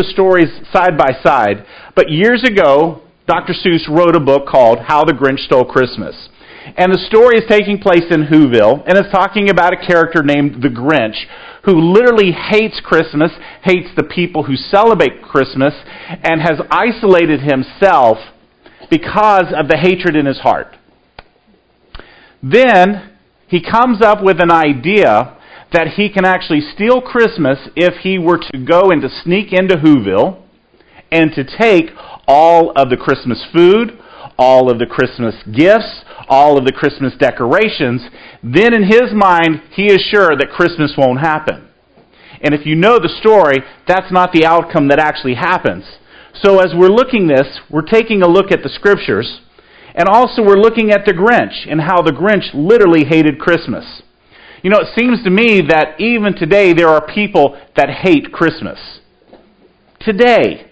the stories side by side, but years ago, Dr. Seuss wrote a book called How the Grinch Stole Christmas. And the story is taking place in Whoville, and it's talking about a character named the Grinch who literally hates Christmas, hates the people who celebrate Christmas, and has isolated himself because of the hatred in his heart. Then he comes up with an idea that he can actually steal Christmas if he were to go and to sneak into Whoville and to take all of the Christmas food, all of the Christmas gifts, all of the Christmas decorations, then in his mind, he is sure that Christmas won't happen. And if you know the story, that's not the outcome that actually happens. So as we're looking this, we're taking a look at the scriptures, and also we're looking at the Grinch and how the Grinch literally hated Christmas. You know, it seems to me that even today there are people that hate Christmas. Today.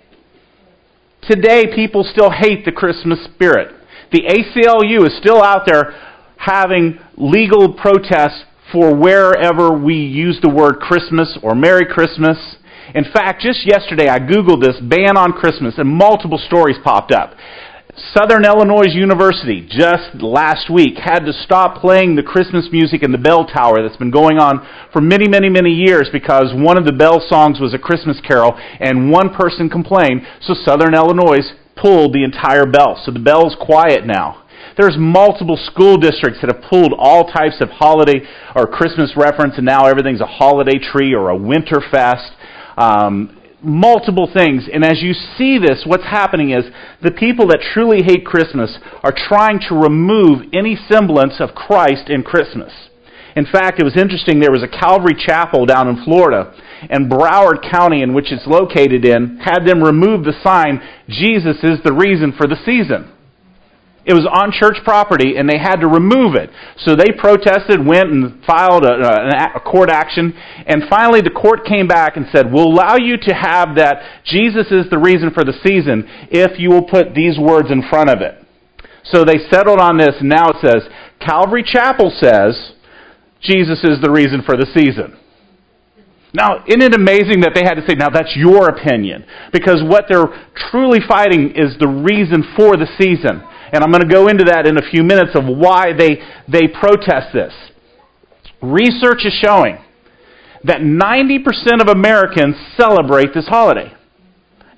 Today, people still hate the Christmas spirit. The ACLU is still out there having legal protests for wherever we use the word Christmas or Merry Christmas. In fact, just yesterday I Googled this ban on Christmas and multiple stories popped up. Southern Illinois University just last week had to stop playing the Christmas music in the bell tower that's been going on for many, many, many years because one of the bell songs was a Christmas carol and one person complained, so Southern Illinois pulled the entire bell. So the bell's quiet now. There's multiple school districts that have pulled all types of holiday or Christmas reference, and now everything's a holiday tree or a winter fest. Um, multiple things. And as you see this, what's happening is the people that truly hate Christmas are trying to remove any semblance of Christ in Christmas. In fact, it was interesting. There was a Calvary Chapel down in Florida, and Broward County, in which it's located in, had them remove the sign, Jesus is the reason for the season. It was on church property, and they had to remove it. So they protested, went and filed a, a, court action, and finally the court came back and said, We'll allow you to have that Jesus is the reason for the season if you will put these words in front of it. So they settled on this, now it says, Calvary Chapel says, Jesus is the reason for the season. Now, isn't it amazing that they had to say, now that's your opinion? Because what they're truly fighting is the reason for the season. And I'm going to go into that in a few minutes of why they, they protest this. Research is showing that 90% of Americans celebrate this holiday.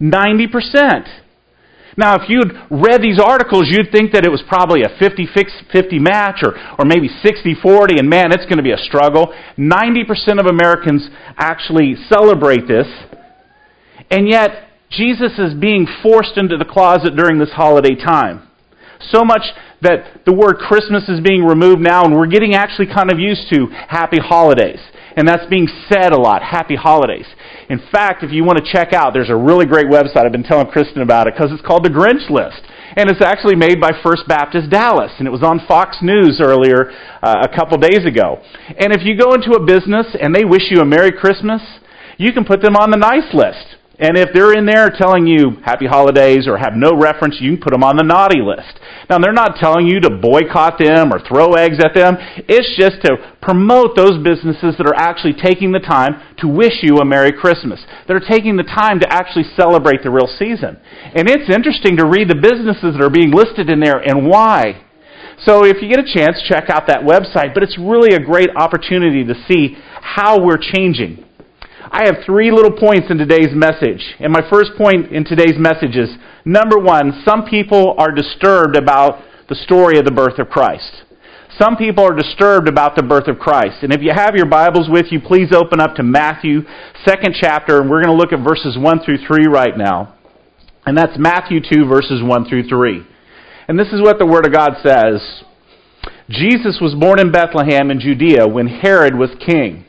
90%. Now, if you'd read these articles, you'd think that it was probably a 50 50 match or, or maybe 60 40, and man, it's going to be a struggle. 90% of Americans actually celebrate this, and yet Jesus is being forced into the closet during this holiday time. So much that the word Christmas is being removed now, and we're getting actually kind of used to happy holidays. And that's being said a lot happy holidays. In fact, if you want to check out, there's a really great website. I've been telling Kristen about it because it's called The Grinch List. And it's actually made by First Baptist Dallas. And it was on Fox News earlier uh, a couple days ago. And if you go into a business and they wish you a Merry Christmas, you can put them on the nice list. And if they're in there telling you happy holidays or have no reference, you can put them on the naughty list. Now, they're not telling you to boycott them or throw eggs at them. It's just to promote those businesses that are actually taking the time to wish you a Merry Christmas. That are taking the time to actually celebrate the real season. And it's interesting to read the businesses that are being listed in there and why. So if you get a chance, check out that website. But it's really a great opportunity to see how we're changing I have three little points in today's message. And my first point in today's message is number one, some people are disturbed about the story of the birth of Christ. Some people are disturbed about the birth of Christ. And if you have your Bibles with you, please open up to Matthew, second chapter, and we're going to look at verses 1 through 3 right now. And that's Matthew 2, verses 1 through 3. And this is what the Word of God says Jesus was born in Bethlehem in Judea when Herod was king.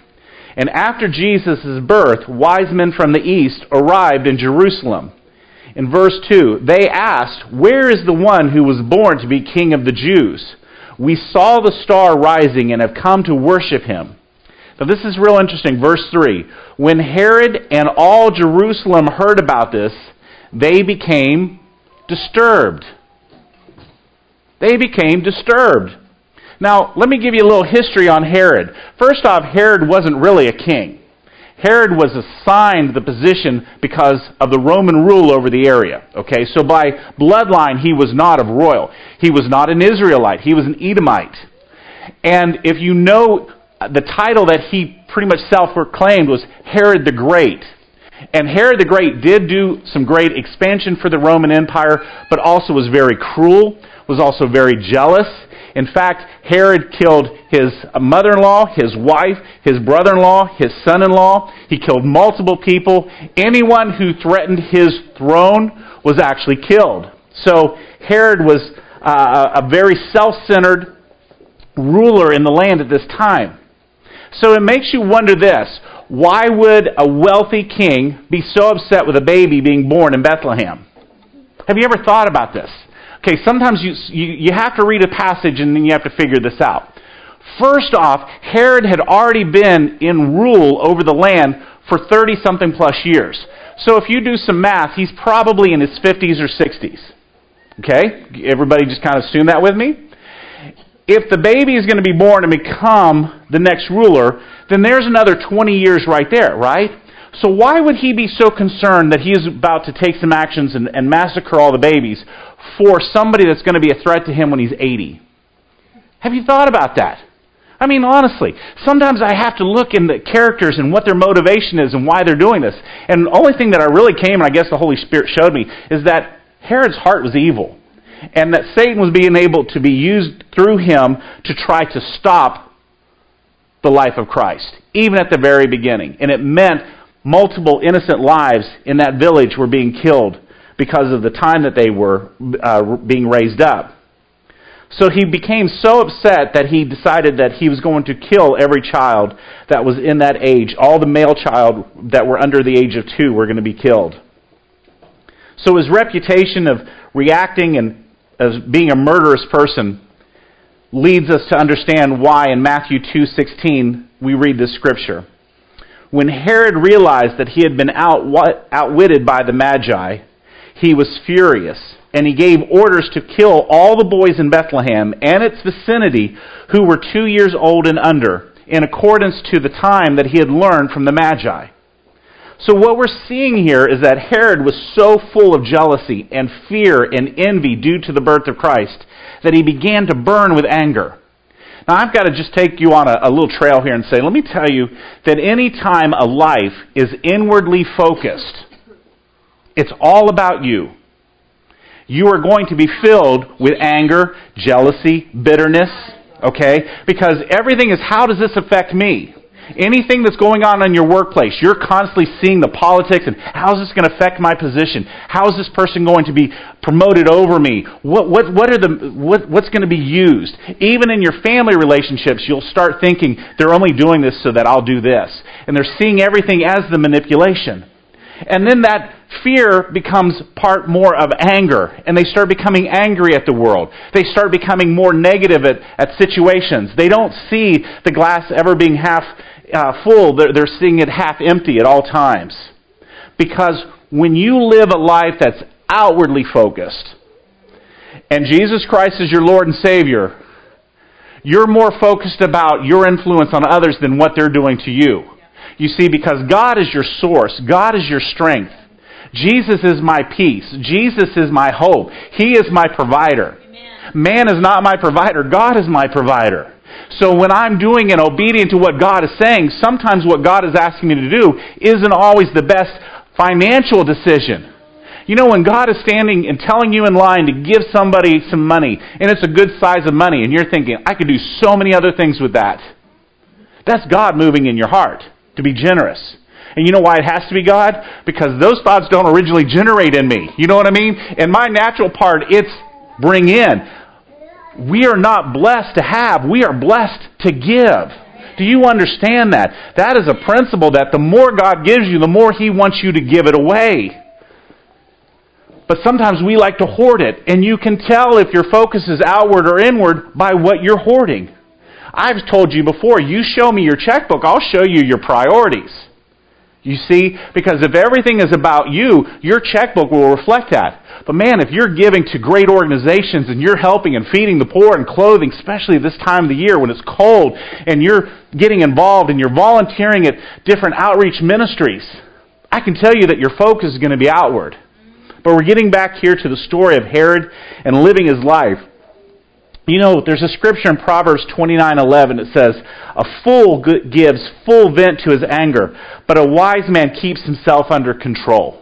And after Jesus' birth, wise men from the east arrived in Jerusalem. In verse 2, they asked, Where is the one who was born to be king of the Jews? We saw the star rising and have come to worship him. Now, this is real interesting. Verse 3 When Herod and all Jerusalem heard about this, they became disturbed. They became disturbed. Now, let me give you a little history on Herod. First off, Herod wasn't really a king. Herod was assigned the position because of the Roman rule over the area. Okay, so by bloodline, he was not of royal. He was not an Israelite. He was an Edomite. And if you know the title that he pretty much self-proclaimed was Herod the Great. And Herod the Great did do some great expansion for the Roman Empire, but also was very cruel, was also very jealous. In fact, Herod killed his mother in law, his wife, his brother in law, his son in law. He killed multiple people. Anyone who threatened his throne was actually killed. So Herod was uh, a very self centered ruler in the land at this time. So it makes you wonder this why would a wealthy king be so upset with a baby being born in Bethlehem? Have you ever thought about this? Okay, sometimes you, you, you have to read a passage and then you have to figure this out. First off, Herod had already been in rule over the land for 30 something plus years. So if you do some math, he's probably in his 50s or 60s. Okay? Everybody just kind of assume that with me? If the baby is going to be born and become the next ruler, then there's another 20 years right there, right? So why would he be so concerned that he is about to take some actions and, and massacre all the babies for somebody that's going to be a threat to him when he's 80? Have you thought about that? I mean, honestly, sometimes I have to look in the characters and what their motivation is and why they're doing this. And the only thing that I really came, and I guess the Holy Spirit showed me, is that Herod's heart was evil. And that Satan was being able to be used through him to try to stop the life of Christ, even at the very beginning. And it meant multiple innocent lives in that village were being killed because of the time that they were uh, being raised up. So he became so upset that he decided that he was going to kill every child that was in that age. All the male child that were under the age of two were going to be killed. So his reputation of reacting and as being a murderous person leads us to understand why in Matthew 2:16 we read this scripture. When Herod realized that he had been out, outwitted by the Magi, he was furious, and he gave orders to kill all the boys in Bethlehem and its vicinity who were 2 years old and under, in accordance to the time that he had learned from the Magi. So, what we're seeing here is that Herod was so full of jealousy and fear and envy due to the birth of Christ that he began to burn with anger. Now, I've got to just take you on a, a little trail here and say, let me tell you that any time a life is inwardly focused, it's all about you. You are going to be filled with anger, jealousy, bitterness, okay? Because everything is how does this affect me? Anything that's going on in your workplace, you're constantly seeing the politics and how's this going to affect my position? How is this person going to be promoted over me? What, what, what are the, what, what's going to be used? Even in your family relationships, you'll start thinking they're only doing this so that I'll do this. And they're seeing everything as the manipulation. And then that fear becomes part more of anger, and they start becoming angry at the world. They start becoming more negative at, at situations. They don't see the glass ever being half uh, full, they're, they're seeing it half empty at all times. Because when you live a life that's outwardly focused, and Jesus Christ is your Lord and Savior, you're more focused about your influence on others than what they're doing to you. You see, because God is your source, God is your strength. Jesus is my peace. Jesus is my hope. He is my provider. Amen. Man is not my provider. God is my provider. So when I'm doing and obedient to what God is saying, sometimes what God is asking me to do isn't always the best financial decision. You know, when God is standing and telling you in line to give somebody some money, and it's a good size of money, and you're thinking, I could do so many other things with that. That's God moving in your heart to be generous. And you know why it has to be God? Because those thoughts don't originally generate in me. You know what I mean? In my natural part, it's bring in we are not blessed to have, we are blessed to give. Do you understand that? That is a principle that the more God gives you, the more He wants you to give it away. But sometimes we like to hoard it, and you can tell if your focus is outward or inward by what you're hoarding. I've told you before, you show me your checkbook, I'll show you your priorities. You see? Because if everything is about you, your checkbook will reflect that. But man, if you're giving to great organizations and you're helping and feeding the poor and clothing, especially this time of the year when it's cold, and you're getting involved and you're volunteering at different outreach ministries, I can tell you that your focus is going to be outward. But we're getting back here to the story of Herod and living his life. You know, there's a scripture in Proverbs 29:11 that says, "A fool gives full vent to his anger, but a wise man keeps himself under control."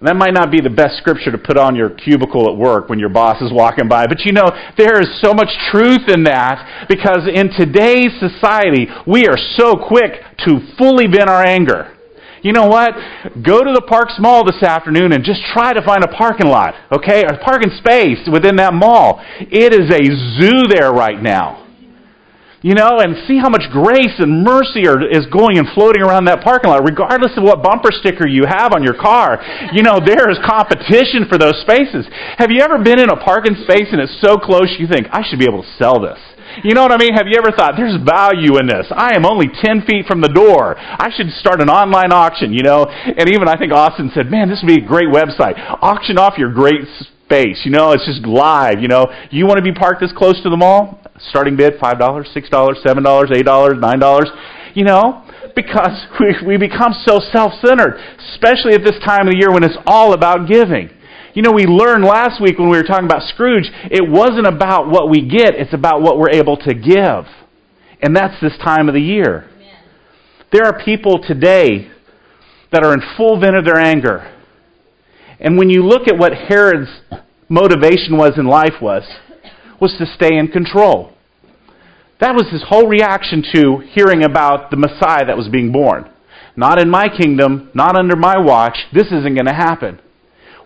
That might not be the best scripture to put on your cubicle at work when your boss is walking by, but you know, there is so much truth in that because in today's society, we are so quick to fully vent our anger. You know what? Go to the Parks Mall this afternoon and just try to find a parking lot, okay? A parking space within that mall. It is a zoo there right now. You know, and see how much grace and mercy are, is going and floating around that parking lot, regardless of what bumper sticker you have on your car. You know, there is competition for those spaces. Have you ever been in a parking space and it's so close you think, I should be able to sell this? You know what I mean? Have you ever thought, there's value in this? I am only 10 feet from the door. I should start an online auction, you know? And even I think Austin said, man, this would be a great website. Auction off your great space. You know, it's just live. You know, you want to be parked this close to the mall? Starting bid $5, $6, $7, $8, $9. You know, because we, we become so self centered, especially at this time of the year when it's all about giving. You know, we learned last week when we were talking about Scrooge, it wasn't about what we get, it's about what we're able to give. And that's this time of the year. Amen. There are people today that are in full vent of their anger. And when you look at what Herod's motivation was in life was, was to stay in control. That was his whole reaction to hearing about the Messiah that was being born. Not in my kingdom, not under my watch, this isn't going to happen.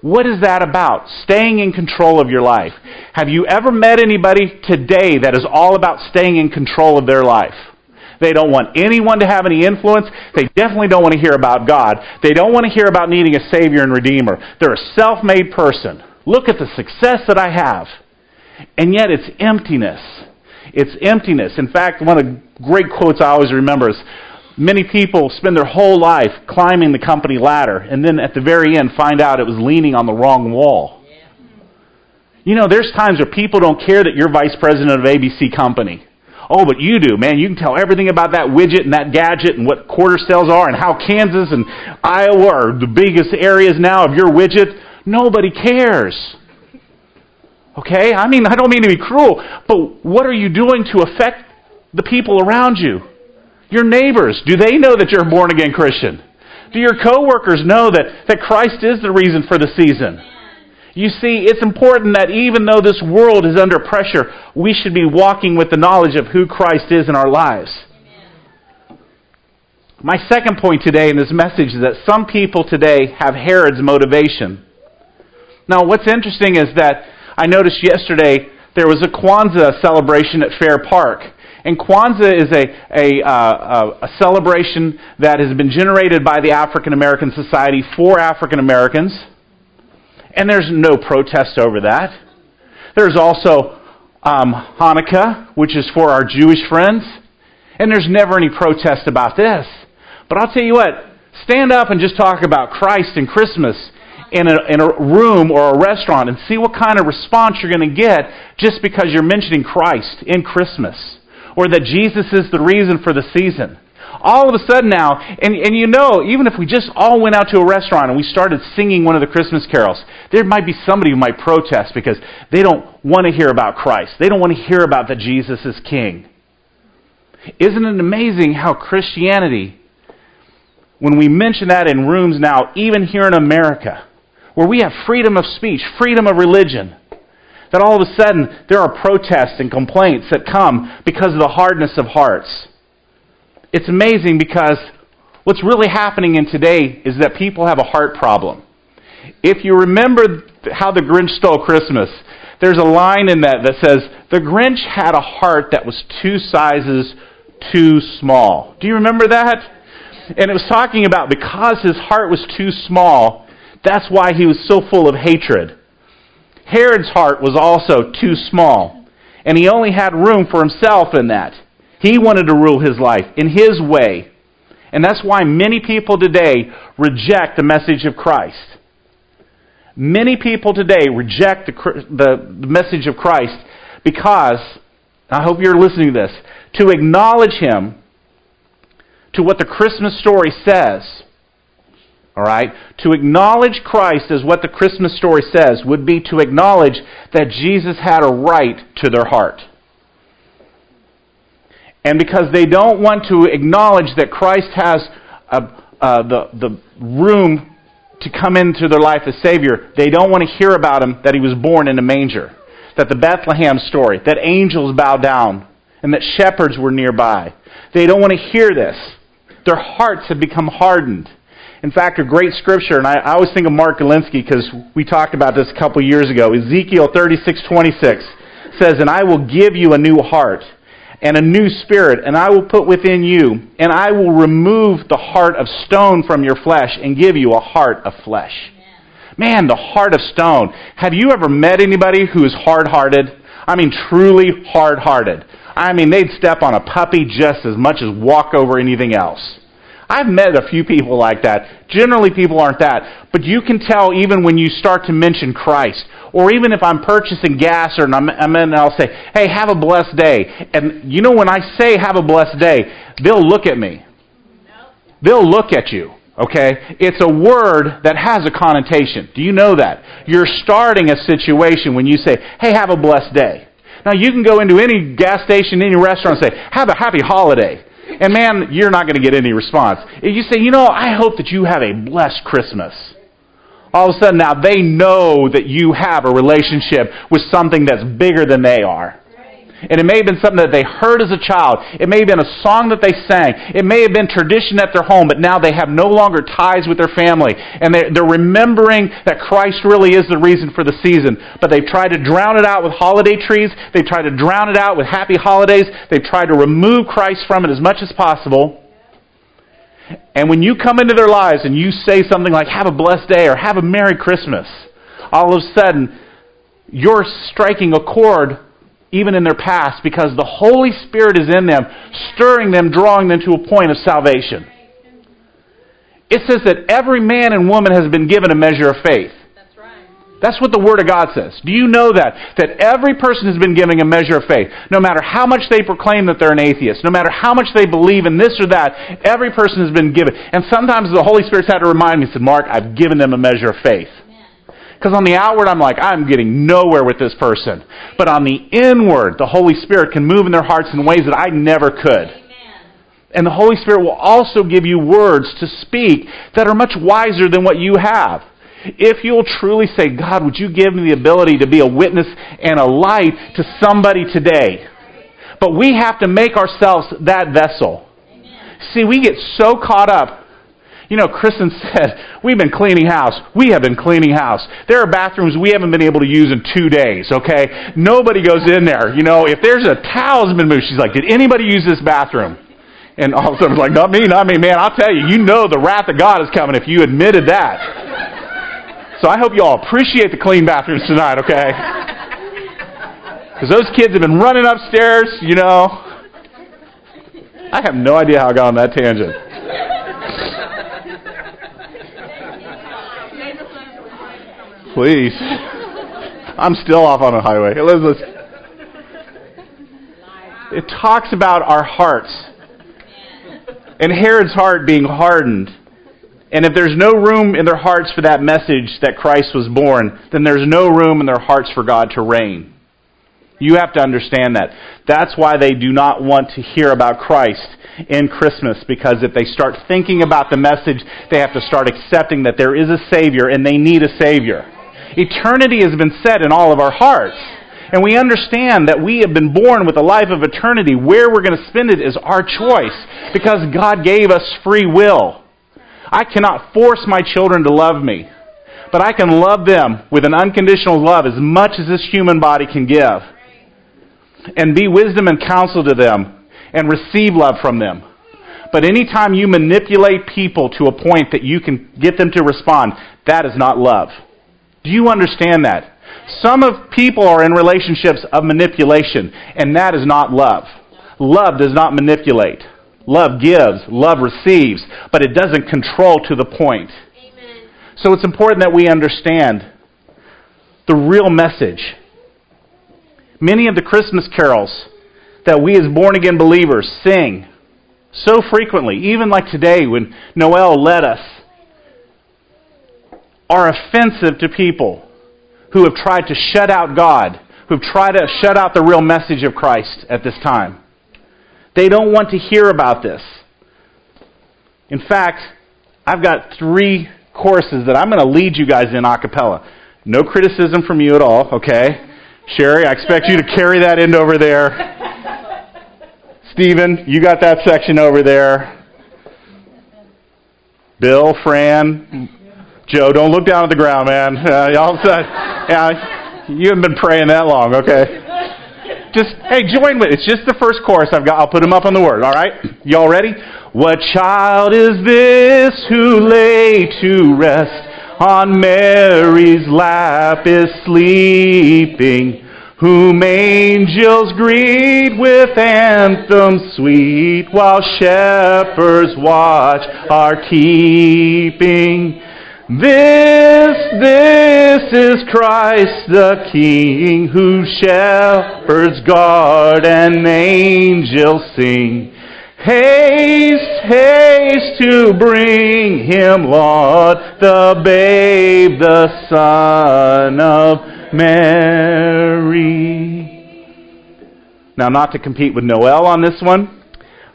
What is that about? Staying in control of your life. Have you ever met anybody today that is all about staying in control of their life? They don't want anyone to have any influence. They definitely don't want to hear about God. They don't want to hear about needing a Savior and Redeemer. They're a self made person. Look at the success that I have. And yet it's emptiness. It's emptiness. In fact, one of the great quotes I always remember is many people spend their whole life climbing the company ladder and then at the very end find out it was leaning on the wrong wall. You know, there's times where people don't care that you're vice president of ABC company. Oh, but you do, man. You can tell everything about that widget and that gadget and what quarter sales are and how Kansas and Iowa are the biggest areas now of your widget. Nobody cares. Okay? I mean, I don't mean to be cruel, but what are you doing to affect the people around you? Your neighbors, do they know that you're a born again Christian? Do your coworkers know that, that Christ is the reason for the season? You see, it's important that even though this world is under pressure, we should be walking with the knowledge of who Christ is in our lives. My second point today in this message is that some people today have Herod's motivation. Now, what's interesting is that I noticed yesterday there was a Kwanzaa celebration at Fair Park. And Kwanzaa is a, a, uh, a celebration that has been generated by the African American Society for African Americans. And there's no protest over that. There's also um, Hanukkah, which is for our Jewish friends. And there's never any protest about this. But I'll tell you what, stand up and just talk about Christ and Christmas in a, in a room or a restaurant and see what kind of response you're going to get just because you're mentioning Christ in Christmas or that Jesus is the reason for the season. All of a sudden now, and, and you know, even if we just all went out to a restaurant and we started singing one of the Christmas carols, there might be somebody who might protest because they don't want to hear about Christ. They don't want to hear about that Jesus is King. Isn't it amazing how Christianity, when we mention that in rooms now, even here in America, where we have freedom of speech, freedom of religion, that all of a sudden there are protests and complaints that come because of the hardness of hearts. It's amazing because what's really happening in today is that people have a heart problem. If you remember how the Grinch stole Christmas, there's a line in that that says, The Grinch had a heart that was two sizes too small. Do you remember that? And it was talking about because his heart was too small, that's why he was so full of hatred. Herod's heart was also too small, and he only had room for himself in that. He wanted to rule his life in his way. And that's why many people today reject the message of Christ. Many people today reject the, the, message of Christ because, I hope you're listening to this, to acknowledge Him, to what the Christmas story says, all right, to acknowledge Christ as what the Christmas story says would be to acknowledge that Jesus had a right to their heart. And because they don't want to acknowledge that Christ has a, uh, the, the room to come into their life as Savior, they don't want to hear about Him that He was born in a manger. That the Bethlehem story, that angels bow down, and that shepherds were nearby. They don't want to hear this. Their hearts have become hardened. In fact, a great scripture, and I, I always think of Mark Galinsky because we talked about this a couple years ago. Ezekiel 36:26 says, "And I will give you a new heart." and a new spirit, and I will put within you, and I will remove the heart of stone from your flesh and give you a heart of flesh. Man, the heart of stone. Have you ever met anybody who is hard hearted? I mean, truly hard hearted. I mean, they'd step on a puppy just as much as walk over anything else. I've met a few people like that. Generally, people aren't that. But you can tell even when you start to mention Christ or even if I'm purchasing gas or I'm, I'm in, I'll say, hey, have a blessed day. And you know, when I say have a blessed day, they'll look at me. They'll look at you. Okay? It's a word that has a connotation. Do you know that? You're starting a situation when you say, hey, have a blessed day. Now, you can go into any gas station, any restaurant, and say, have a happy holiday. And man, you're not going to get any response. If you say, you know, I hope that you have a blessed Christmas all of a sudden now they know that you have a relationship with something that's bigger than they are. And it may have been something that they heard as a child. It may have been a song that they sang. It may have been tradition at their home, but now they have no longer ties with their family. And they're, they're remembering that Christ really is the reason for the season. But they've tried to drown it out with holiday trees. They've tried to drown it out with happy holidays. They've tried to remove Christ from it as much as possible. And when you come into their lives and you say something like, have a blessed day or have a Merry Christmas, all of a sudden, you're striking a chord even in their past because the Holy Spirit is in them, stirring them, drawing them to a point of salvation. It says that every man and woman has been given a measure of faith. That's what the Word of God says. Do you know that? That every person has been given a measure of faith. No matter how much they proclaim that they're an atheist, no matter how much they believe in this or that, every person has been given. And sometimes the Holy Spirit's had to remind me, said, Mark, I've given them a measure of faith. Because on the outward, I'm like, I'm getting nowhere with this person. But on the inward, the Holy Spirit can move in their hearts in ways that I never could. And the Holy Spirit will also give you words to speak that are much wiser than what you have. If you'll truly say, God, would you give me the ability to be a witness and a light to somebody today? But we have to make ourselves that vessel. See, we get so caught up. You know, Kristen said, We've been cleaning house. We have been cleaning house. There are bathrooms we haven't been able to use in two days, okay? Nobody goes in there. You know, if there's a towel's been moved, she's like, Did anybody use this bathroom? And all of a sudden, it's like, Not me, not me, man. I'll tell you, you know the wrath of God is coming if you admitted that. So I hope you all appreciate the clean bathrooms tonight, okay? Because those kids have been running upstairs, you know. I have no idea how I got on that tangent. Please. I'm still off on a highway. Elizabeth. It talks about our hearts. And Herod's heart being hardened. And if there's no room in their hearts for that message that Christ was born, then there's no room in their hearts for God to reign. You have to understand that. That's why they do not want to hear about Christ in Christmas, because if they start thinking about the message, they have to start accepting that there is a Savior and they need a Savior. Eternity has been set in all of our hearts. And we understand that we have been born with a life of eternity. Where we're going to spend it is our choice because God gave us free will. I cannot force my children to love me, but I can love them with an unconditional love as much as this human body can give. And be wisdom and counsel to them and receive love from them. But anytime you manipulate people to a point that you can get them to respond, that is not love. Do you understand that? Some of people are in relationships of manipulation, and that is not love. Love does not manipulate. Love gives, love receives, but it doesn't control to the point. Amen. So it's important that we understand the real message. Many of the Christmas carols that we as born again believers sing so frequently, even like today when Noel led us, are offensive to people who have tried to shut out God, who have tried to shut out the real message of Christ at this time. They don't want to hear about this. In fact, I've got three courses that I'm going to lead you guys in a cappella. No criticism from you at all, okay? Sherry, I expect you to carry that end over there. Stephen, you got that section over there. Bill, Fran, Joe, don't look down at the ground, man. Uh, y'all said, yeah, you haven't been praying that long, okay? Just hey, join with. It's just the first chorus I've got. I'll put them up on the word. All right, y'all ready? What child is this who lay to rest on Mary's lap is sleeping? Whom angels greet with anthems sweet, while shepherds watch are keeping. This, this is Christ the King, who shepherds guard and angels sing. Haste, haste to bring him, Lord, the babe, the Son of Mary. Now, not to compete with Noel on this one,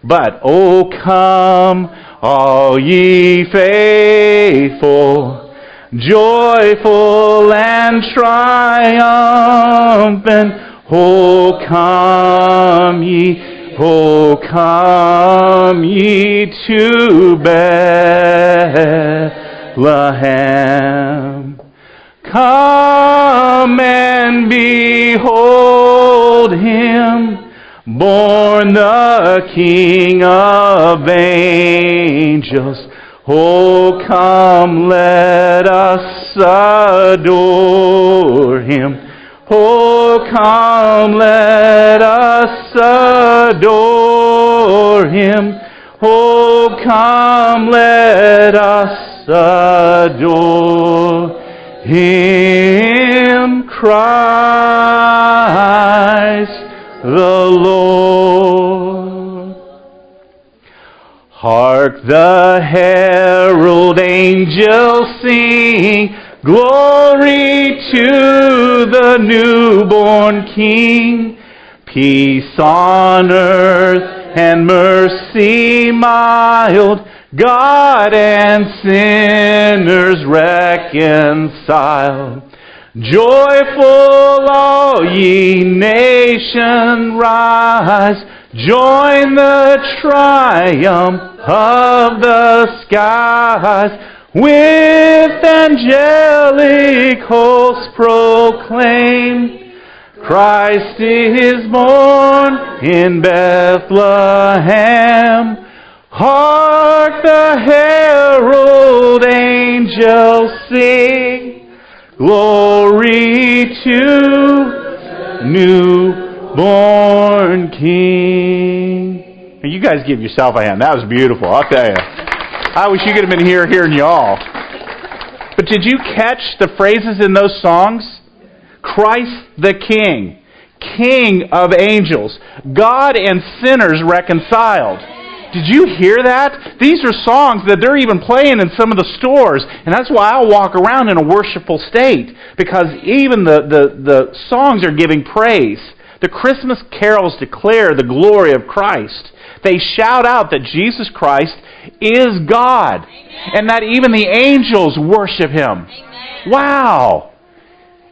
but, oh, come, all ye faithful, joyful and triumphant, oh, come ye, oh, come ye to Bethlehem. Come and behold him, born the King of angels. Oh, come, let us adore him. Oh, come, let us adore him. Oh, come, let us adore him, Christ the Lord. Hark the herald angels sing, glory to the newborn King. Peace on earth and mercy mild, God and sinners reconciled. Joyful all ye nations rise, join the triumph of the skies, with angelic hosts proclaim, Christ is born in Bethlehem. Hark the herald angels sing, Glory to newborn King. You guys give yourself a hand. That was beautiful, I'll tell you. I wish you could have been here hearing y'all. But did you catch the phrases in those songs? Christ the King, King of angels, God and sinners reconciled. Did you hear that? These are songs that they're even playing in some of the stores, and that's why I'll walk around in a worshipful state because even the, the, the songs are giving praise. The Christmas carols declare the glory of Christ. They shout out that Jesus Christ is God Amen. and that even the angels worship Him. Amen. Wow!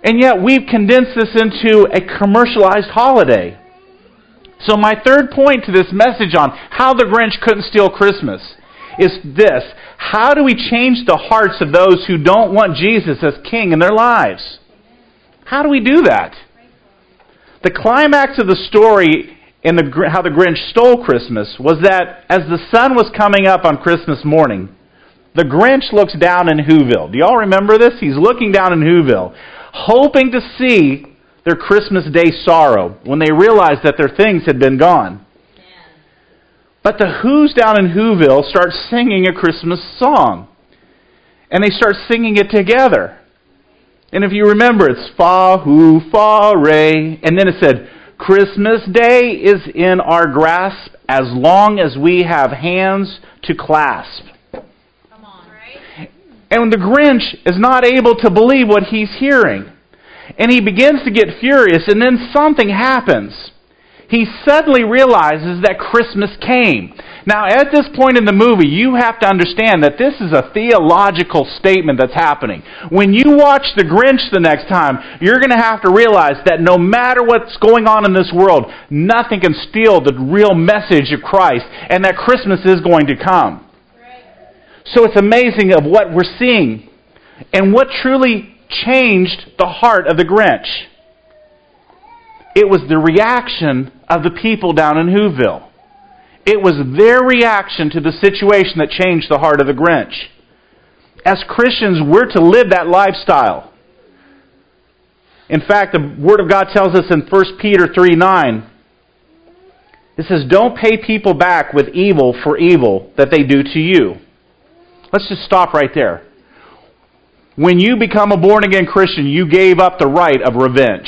And yet we've condensed this into a commercialized holiday. So, my third point to this message on how the Grinch couldn't steal Christmas is this How do we change the hearts of those who don't want Jesus as king in their lives? How do we do that? The climax of the story in the, how the Grinch stole Christmas was that as the sun was coming up on Christmas morning, the Grinch looks down in Whoville. Do y'all remember this? He's looking down in Whoville, hoping to see their Christmas Day sorrow when they realized that their things had been gone. But the Who's down in Whoville start singing a Christmas song. And they start singing it together. And if you remember, it's fa, who, fa, re. And then it said, Christmas Day is in our grasp as long as we have hands to clasp. Come on. And the Grinch is not able to believe what he's hearing. And he begins to get furious, and then something happens he suddenly realizes that Christmas came. Now, at this point in the movie, you have to understand that this is a theological statement that's happening. When you watch The Grinch the next time, you're going to have to realize that no matter what's going on in this world, nothing can steal the real message of Christ and that Christmas is going to come. So it's amazing of what we're seeing and what truly changed the heart of the Grinch. It was the reaction of the people down in Whoville. It was their reaction to the situation that changed the heart of the Grinch. As Christians, we're to live that lifestyle. In fact, the Word of God tells us in 1 Peter 3 9, it says, Don't pay people back with evil for evil that they do to you. Let's just stop right there. When you become a born again Christian, you gave up the right of revenge.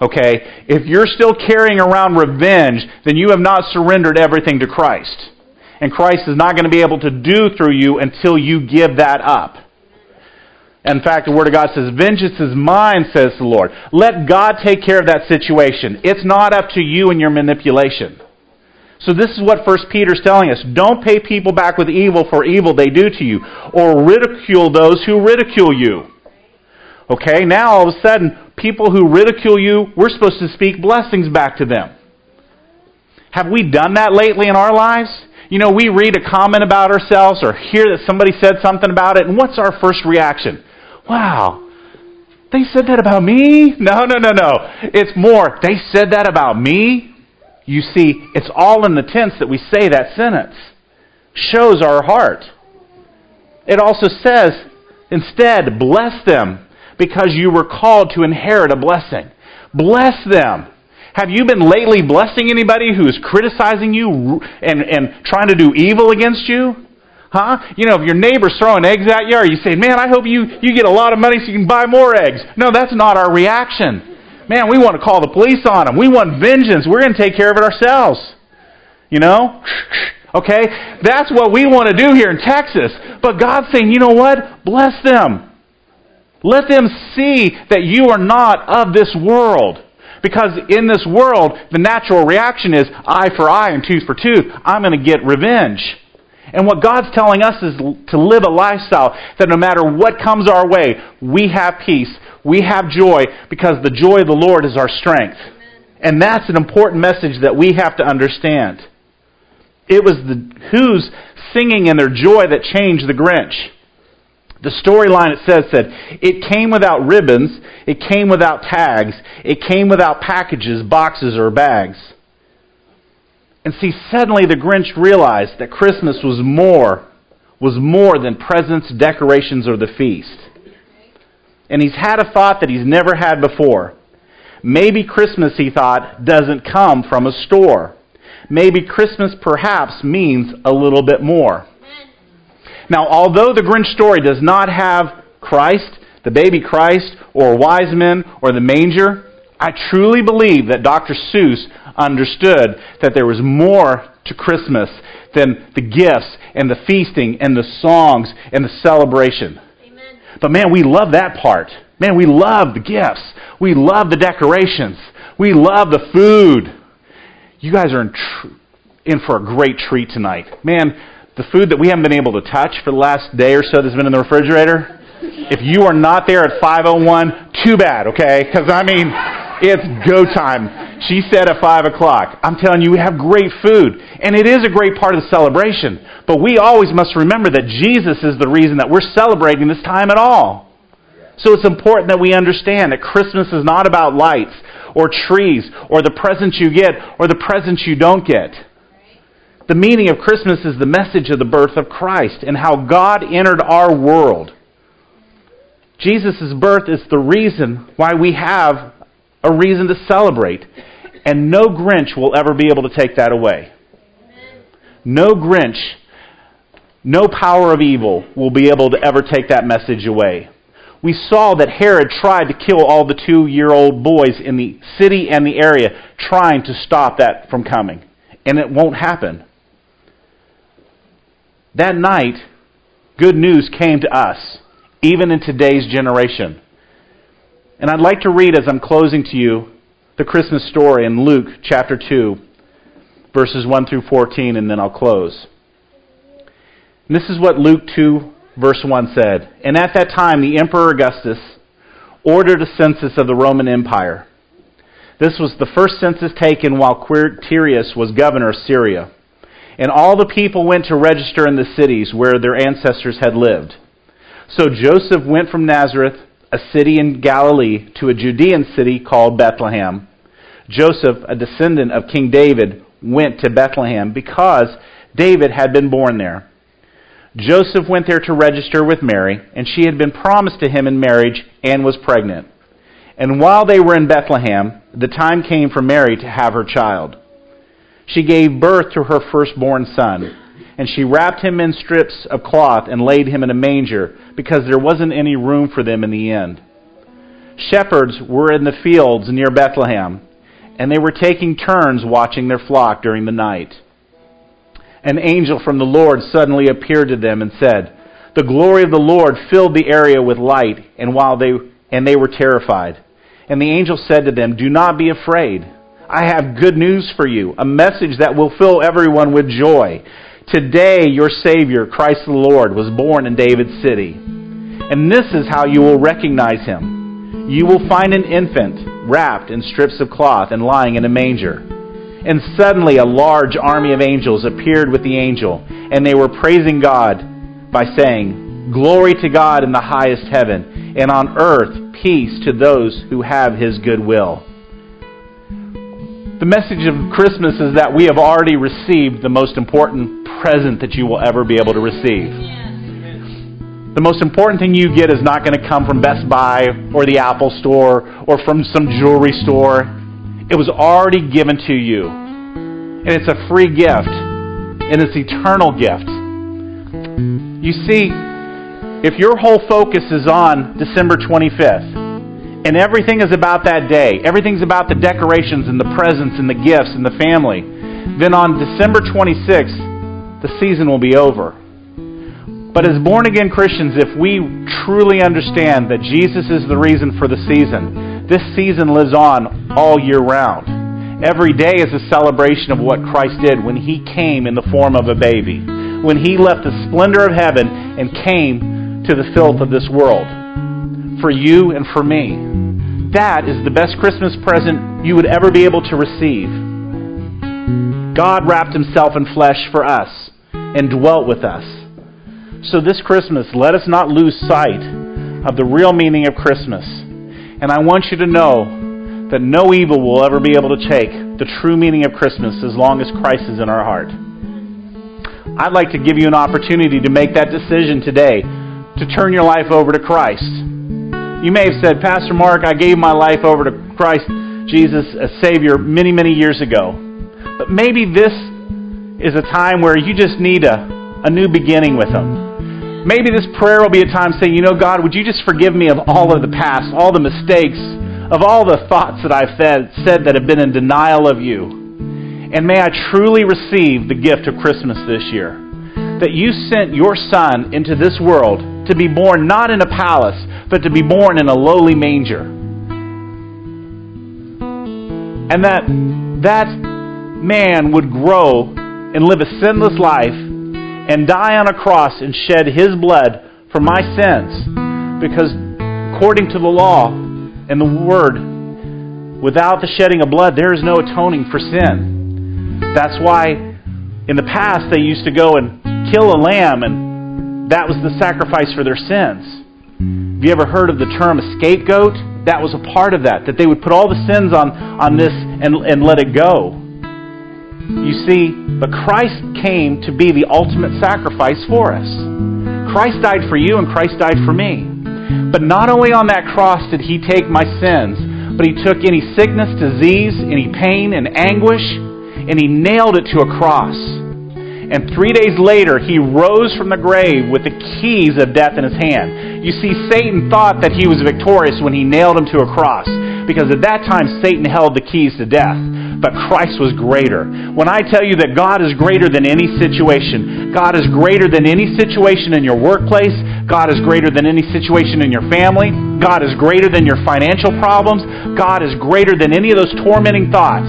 Okay? If you're still carrying around revenge, then you have not surrendered everything to Christ. And Christ is not going to be able to do through you until you give that up. In fact, the Word of God says, Vengeance is mine, says the Lord. Let God take care of that situation. It's not up to you and your manipulation. So this is what 1 Peter's telling us. Don't pay people back with evil for evil they do to you, or ridicule those who ridicule you. Okay, now all of a sudden, people who ridicule you, we're supposed to speak blessings back to them. Have we done that lately in our lives? You know, we read a comment about ourselves or hear that somebody said something about it, and what's our first reaction? Wow, they said that about me? No, no, no, no. It's more, they said that about me? You see, it's all in the tense that we say that sentence. Shows our heart. It also says, instead, bless them because you were called to inherit a blessing. Bless them. Have you been lately blessing anybody who is criticizing you and, and trying to do evil against you? Huh? You know, if your neighbor's throwing eggs at you, are you saying, man, I hope you, you get a lot of money so you can buy more eggs? No, that's not our reaction. Man, we want to call the police on them. We want vengeance. We're going to take care of it ourselves. You know? Okay? That's what we want to do here in Texas. But God's saying, you know what? Bless them. Let them see that you are not of this world. Because in this world, the natural reaction is eye for eye and tooth for tooth. I'm going to get revenge. And what God's telling us is to live a lifestyle that no matter what comes our way, we have peace, we have joy, because the joy of the Lord is our strength. And that's an important message that we have to understand. It was the Who's singing in their joy that changed the Grinch. The storyline it says said it came without ribbons, it came without tags, it came without packages, boxes, or bags. And see, suddenly the Grinch realized that Christmas was more, was more than presents, decorations, or the feast. And he's had a thought that he's never had before. Maybe Christmas, he thought, doesn't come from a store. Maybe Christmas perhaps means a little bit more. Now, although the Grinch story does not have Christ, the baby Christ, or wise men, or the manger, I truly believe that Dr. Seuss understood that there was more to Christmas than the gifts and the feasting and the songs and the celebration. Amen. But man, we love that part. Man, we love the gifts. We love the decorations. We love the food. You guys are in, tr- in for a great treat tonight. Man, the food that we haven't been able to touch for the last day or so that's been in the refrigerator, if you are not there at 501, too bad, okay? Because, I mean, it's go time. She said at 5 o'clock. I'm telling you, we have great food. And it is a great part of the celebration. But we always must remember that Jesus is the reason that we're celebrating this time at all. So it's important that we understand that Christmas is not about lights or trees or the presents you get or the presents you don't get. The meaning of Christmas is the message of the birth of Christ and how God entered our world. Jesus' birth is the reason why we have a reason to celebrate. And no Grinch will ever be able to take that away. No Grinch, no power of evil will be able to ever take that message away. We saw that Herod tried to kill all the two year old boys in the city and the area, trying to stop that from coming. And it won't happen. That night, good news came to us, even in today's generation. And I'd like to read as I'm closing to you the Christmas story in Luke chapter 2, verses 1 through 14, and then I'll close. And this is what Luke 2, verse 1 said. And at that time, the Emperor Augustus ordered a census of the Roman Empire. This was the first census taken while Quirinius was governor of Syria. And all the people went to register in the cities where their ancestors had lived. So Joseph went from Nazareth, a city in Galilee, to a Judean city called Bethlehem. Joseph, a descendant of King David, went to Bethlehem because David had been born there. Joseph went there to register with Mary, and she had been promised to him in marriage and was pregnant. And while they were in Bethlehem, the time came for Mary to have her child. She gave birth to her firstborn son, and she wrapped him in strips of cloth and laid him in a manger because there wasn't any room for them in the inn. Shepherds were in the fields near Bethlehem, and they were taking turns watching their flock during the night. An angel from the Lord suddenly appeared to them and said, The glory of the Lord filled the area with light, and while they and they were terrified. And the angel said to them, Do not be afraid. I have good news for you, a message that will fill everyone with joy. Today your Savior, Christ the Lord, was born in David's city. And this is how you will recognize him. You will find an infant wrapped in strips of cloth and lying in a manger. And suddenly a large army of angels appeared with the angel, and they were praising God by saying, Glory to God in the highest heaven, and on earth peace to those who have his good will. The message of Christmas is that we have already received the most important present that you will ever be able to receive. The most important thing you get is not going to come from Best Buy or the Apple Store or from some jewelry store. It was already given to you. And it's a free gift. And it's eternal gift. You see, if your whole focus is on December 25th, and everything is about that day. Everything's about the decorations and the presents and the gifts and the family. Then on December 26th, the season will be over. But as born again Christians, if we truly understand that Jesus is the reason for the season, this season lives on all year round. Every day is a celebration of what Christ did when he came in the form of a baby, when he left the splendor of heaven and came to the filth of this world for you and for me. That is the best Christmas present you would ever be able to receive. God wrapped himself in flesh for us and dwelt with us. So this Christmas, let us not lose sight of the real meaning of Christmas. And I want you to know that no evil will ever be able to take the true meaning of Christmas as long as Christ is in our heart. I'd like to give you an opportunity to make that decision today to turn your life over to Christ. You may have said, Pastor Mark, I gave my life over to Christ Jesus as Savior many, many years ago. But maybe this is a time where you just need a, a new beginning with Him. Maybe this prayer will be a time saying, you know, God, would you just forgive me of all of the past, all the mistakes, of all the thoughts that I've said that have been in denial of you. And may I truly receive the gift of Christmas this year. That you sent your Son into this world to be born not in a palace, but to be born in a lowly manger. And that that man would grow and live a sinless life and die on a cross and shed his blood for my sins. Because according to the law and the word, without the shedding of blood, there is no atoning for sin. That's why in the past they used to go and kill a lamb, and that was the sacrifice for their sins. Have you ever heard of the term a scapegoat? That was a part of that, that they would put all the sins on, on this and, and let it go. You see, but Christ came to be the ultimate sacrifice for us. Christ died for you and Christ died for me. But not only on that cross did he take my sins, but he took any sickness, disease, any pain and anguish, and he nailed it to a cross. And three days later, he rose from the grave with the keys of death in his hand. You see, Satan thought that he was victorious when he nailed him to a cross, because at that time, Satan held the keys to death. But Christ was greater. When I tell you that God is greater than any situation, God is greater than any situation in your workplace, God is greater than any situation in your family, God is greater than your financial problems, God is greater than any of those tormenting thoughts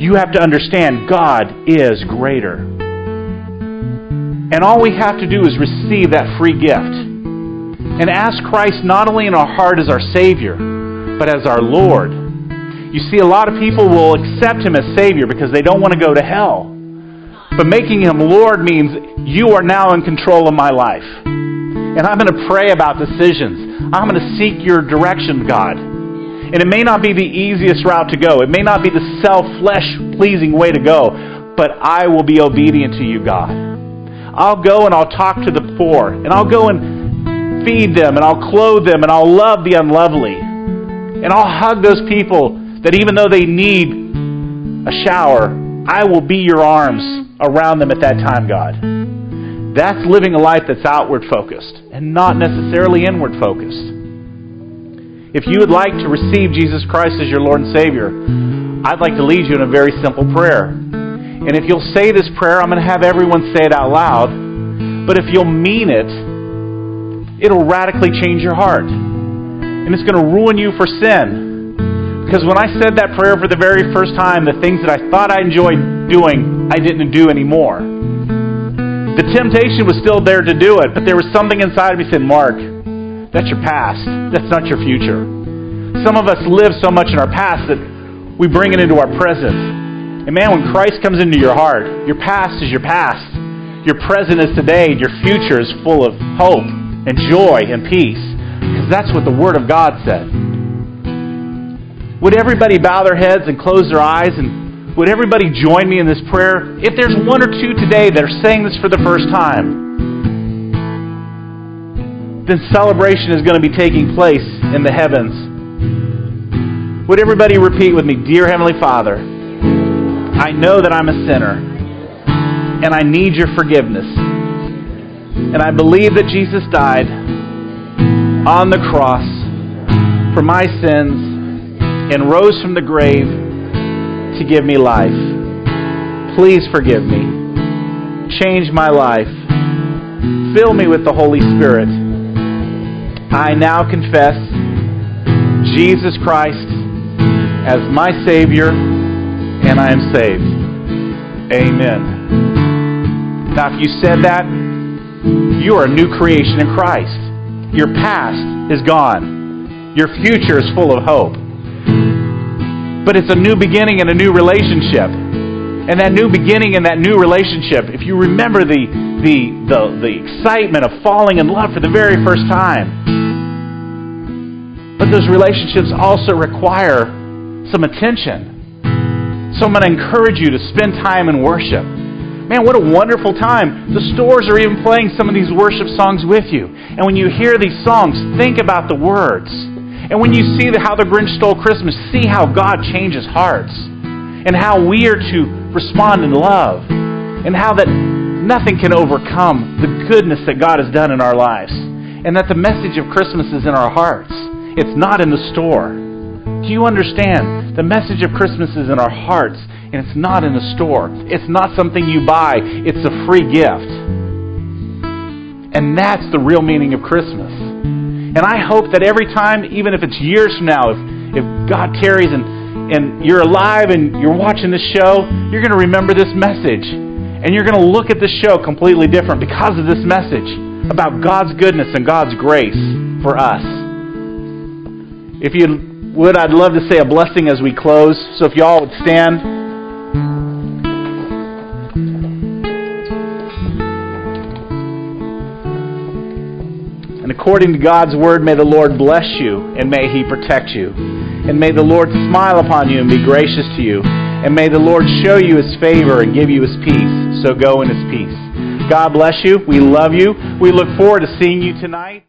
you have to understand God is greater. And all we have to do is receive that free gift and ask Christ not only in our heart as our Savior, but as our Lord. You see, a lot of people will accept Him as Savior because they don't want to go to hell. But making Him Lord means you are now in control of my life. And I'm going to pray about decisions. I'm going to seek your direction, God. And it may not be the easiest route to go. It may not be the self flesh pleasing way to go, but I will be obedient to you, God. I'll go and I'll talk to the poor, and I'll go and feed them, and I'll clothe them, and I'll love the unlovely. And I'll hug those people that even though they need a shower, I will be your arms around them at that time, God. That's living a life that's outward focused and not necessarily inward focused. If you would like to receive Jesus Christ as your Lord and Savior, I'd like to lead you in a very simple prayer. And if you'll say this prayer, I'm going to have everyone say it out loud. But if you'll mean it, it'll radically change your heart. And it's going to ruin you for sin. Because when I said that prayer for the very first time, the things that I thought I enjoyed doing, I didn't do anymore. The temptation was still there to do it, but there was something inside of me saying, Mark, that's your past. That's not your future. Some of us live so much in our past that we bring it into our present. And man, when Christ comes into your heart, your past is your past. Your present is today. Your future is full of hope and joy and peace. Because that's what the Word of God said. Would everybody bow their heads and close their eyes? And would everybody join me in this prayer? If there's one or two today that are saying this for the first time, then celebration is going to be taking place in the heavens. Would everybody repeat with me, Dear Heavenly Father, I know that I'm a sinner and I need your forgiveness. And I believe that Jesus died on the cross for my sins and rose from the grave to give me life. Please forgive me. Change my life. Fill me with the Holy Spirit I now confess Jesus Christ as my Savior, and I am saved. Amen. Now, if you said that, you are a new creation in Christ. Your past is gone, your future is full of hope. But it's a new beginning and a new relationship. And that new beginning and that new relationship, if you remember the, the, the, the excitement of falling in love for the very first time, but those relationships also require some attention. So I'm going to encourage you to spend time in worship. Man, what a wonderful time. The stores are even playing some of these worship songs with you. And when you hear these songs, think about the words. And when you see how the Grinch stole Christmas, see how God changes hearts. And how we are to respond in love. And how that nothing can overcome the goodness that God has done in our lives. And that the message of Christmas is in our hearts. It's not in the store. Do you understand? The message of Christmas is in our hearts, and it's not in the store. It's not something you buy, it's a free gift. And that's the real meaning of Christmas. And I hope that every time, even if it's years from now, if, if God carries and, and you're alive and you're watching this show, you're going to remember this message. And you're going to look at this show completely different because of this message about God's goodness and God's grace for us. If you would, I'd love to say a blessing as we close. So if y'all would stand. And according to God's word, may the Lord bless you and may he protect you. And may the Lord smile upon you and be gracious to you. And may the Lord show you his favor and give you his peace. So go in his peace. God bless you. We love you. We look forward to seeing you tonight.